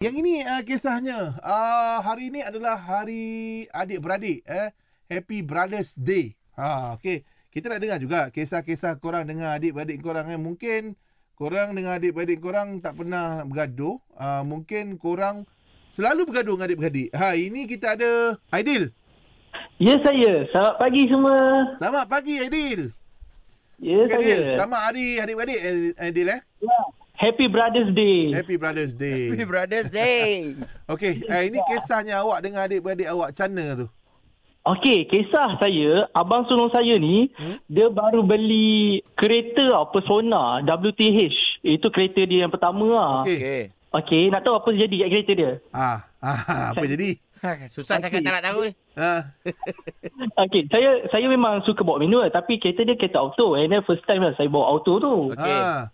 Yang ini uh, kisahnya. Uh, hari ini adalah hari adik-beradik. Eh? Happy Brothers Day. Ha, okay. Kita nak dengar juga kisah-kisah korang dengan adik-beradik korang. Eh? Mungkin korang dengan adik-beradik korang tak pernah bergaduh. Uh, mungkin korang selalu bergaduh dengan adik-beradik. Ha, ini kita ada Aidil. Ya saya. Selamat pagi semua. Selamat pagi Aidil. Ya Okay, saya. Selamat hari adik-beradik Aidil eh. Ya. Happy Brothers Day. Happy Brothers Day. Happy Brothers Day. Okey, eh, ini kisahnya awak dengan adik-beradik awak mana tu? Okey, kisah saya, abang sulung saya ni, Hmm? dia baru beli kereta tau, Persona WTH. Itu kereta dia yang pertama lah. Okey. Okay. Okey, nak tahu apa jadi kat kereta dia? Ah, ah apa jadi? Susah sangat tak nak tahu ni. Ah, Okey, saya saya memang suka bawa manual tapi kereta dia kereta auto. And then first time lah saya bawa auto tu. Okey. ah.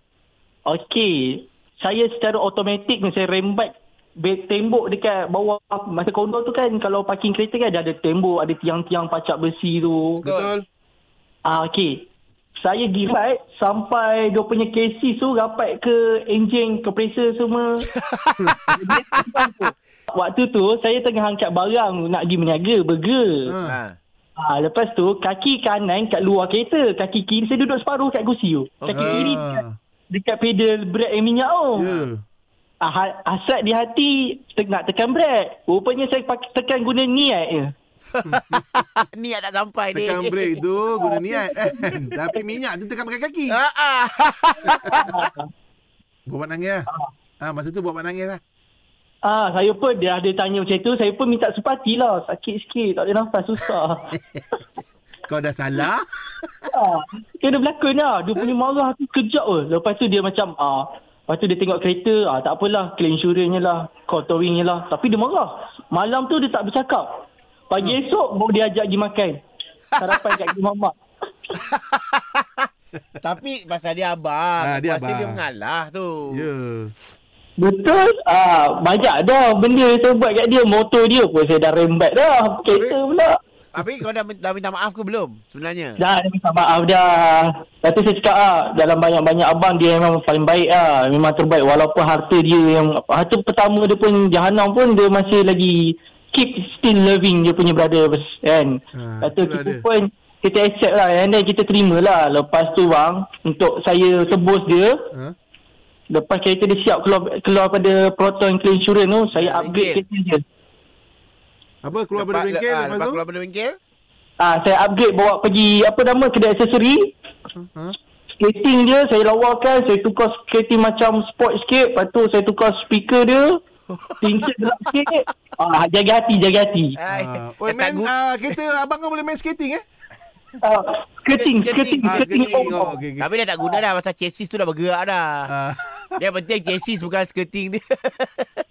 Okey, saya secara automatik ni saya rembat tembok dekat bawah masa kondo tu kan kalau parking kereta kan dia ada tembok, ada tiang-tiang pacak besi tu. Betul. Ah okey. Saya gilat sampai dia punya cases tu rapat ke enjin kompresor semua. Waktu tu saya tengah angkat barang nak pergi meniaga burger. Ah. Ha. Ah lepas tu kaki kanan kat luar kereta, kaki kiri saya duduk separuh kat kursi tu. Kaki kiri dekat, dekat pedal brake yang minyak tu. Ya. Ah, ha- hasrat di hati nak tekan brake. Rupanya saya pakai tekan guna niat je. Niat tak sampai ni. Tekan brake tu guna niat kan. Tapi minyak tu tekan pakai kaki. Ha ah. Buat nangis lah. Ah, masa tu buat nangis lah. Ah, saya pun dia ada tanya macam tu, saya pun minta simpati lah. Sakit sikit, tak ada nafas, susah. Kau dah salah. ah, kena berlakon lah. Dia punya marah tu kejap je. Lepas tu dia macam, ah, lepas tu dia tengok kereta, ah, tak apalah, claim insurance lah, call towing lah. Tapi dia marah. Malam tu dia tak bercakap. Pagi Hmm. esok baru dia ajak pergi makan. Sarapan kat rumah mak. Tapi pasal dia abang. Ah, dia Aku rasa abang. dia mengalah tu. Ya. Betul. Ah, banyak dah benda saya buat kat dia. Motor dia pun saya dah rembat dah. Kereta pula. Tapi kau dah, dah minta maaf ke belum sebenarnya? Dah, dia minta maaf dah. Tu saya cakap ah, dalam banyak-banyak abang dia memang paling baik ah. Memang terbaik walaupun harta dia yang harta pertama dia pun jahanam pun dia masih lagi keep still loving dia punya brother kan. Ah, Lepas kita dia. pun kita accept lah and then kita terima lah. Lepas tu bang untuk saya tebus dia Ha? Lepas kereta dia siap keluar keluar pada Proton Claim Insurance tu, saya Ya, upgrade kereta dia. Apa keluar Lepas- dari bengkel ah, lepas lepas tu? keluar dari bengkel? Ah, saya upgrade bawa pergi apa nama kedai aksesori. Ha? Skating dia saya lawakan, saya tukar skating macam sport sikit, lepas tu saya tukar speaker dia. Tingkat gelap sikit. Ah, jaga hati, jaga hati. Ah, oh, eh, tak main gu- ah, kereta abang kau boleh main skating eh? Ah, skating, skating, Ah, skating. skating. Oh, Oh, okey okey. Tapi dah tak guna dah pasal chassis tu dah bergerak dah. Ah, Dia penting chassis bukan skirting dia.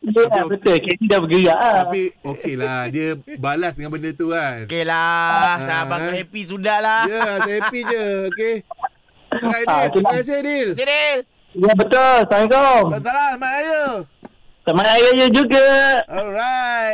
Ya, betul. Skating dah bergerak ah. tapi okey lah dia balas dengan benda tu kan. Okey lah. Ah, Abang eh. happy sudah lah. Ya, saya happy je. Okey. Alright, Ah, Dil. Terima kasih, Dil. Sini. Ya, betul. Assalamualaikum. Salam, selamat raya. Selamat Raya juga. Alright.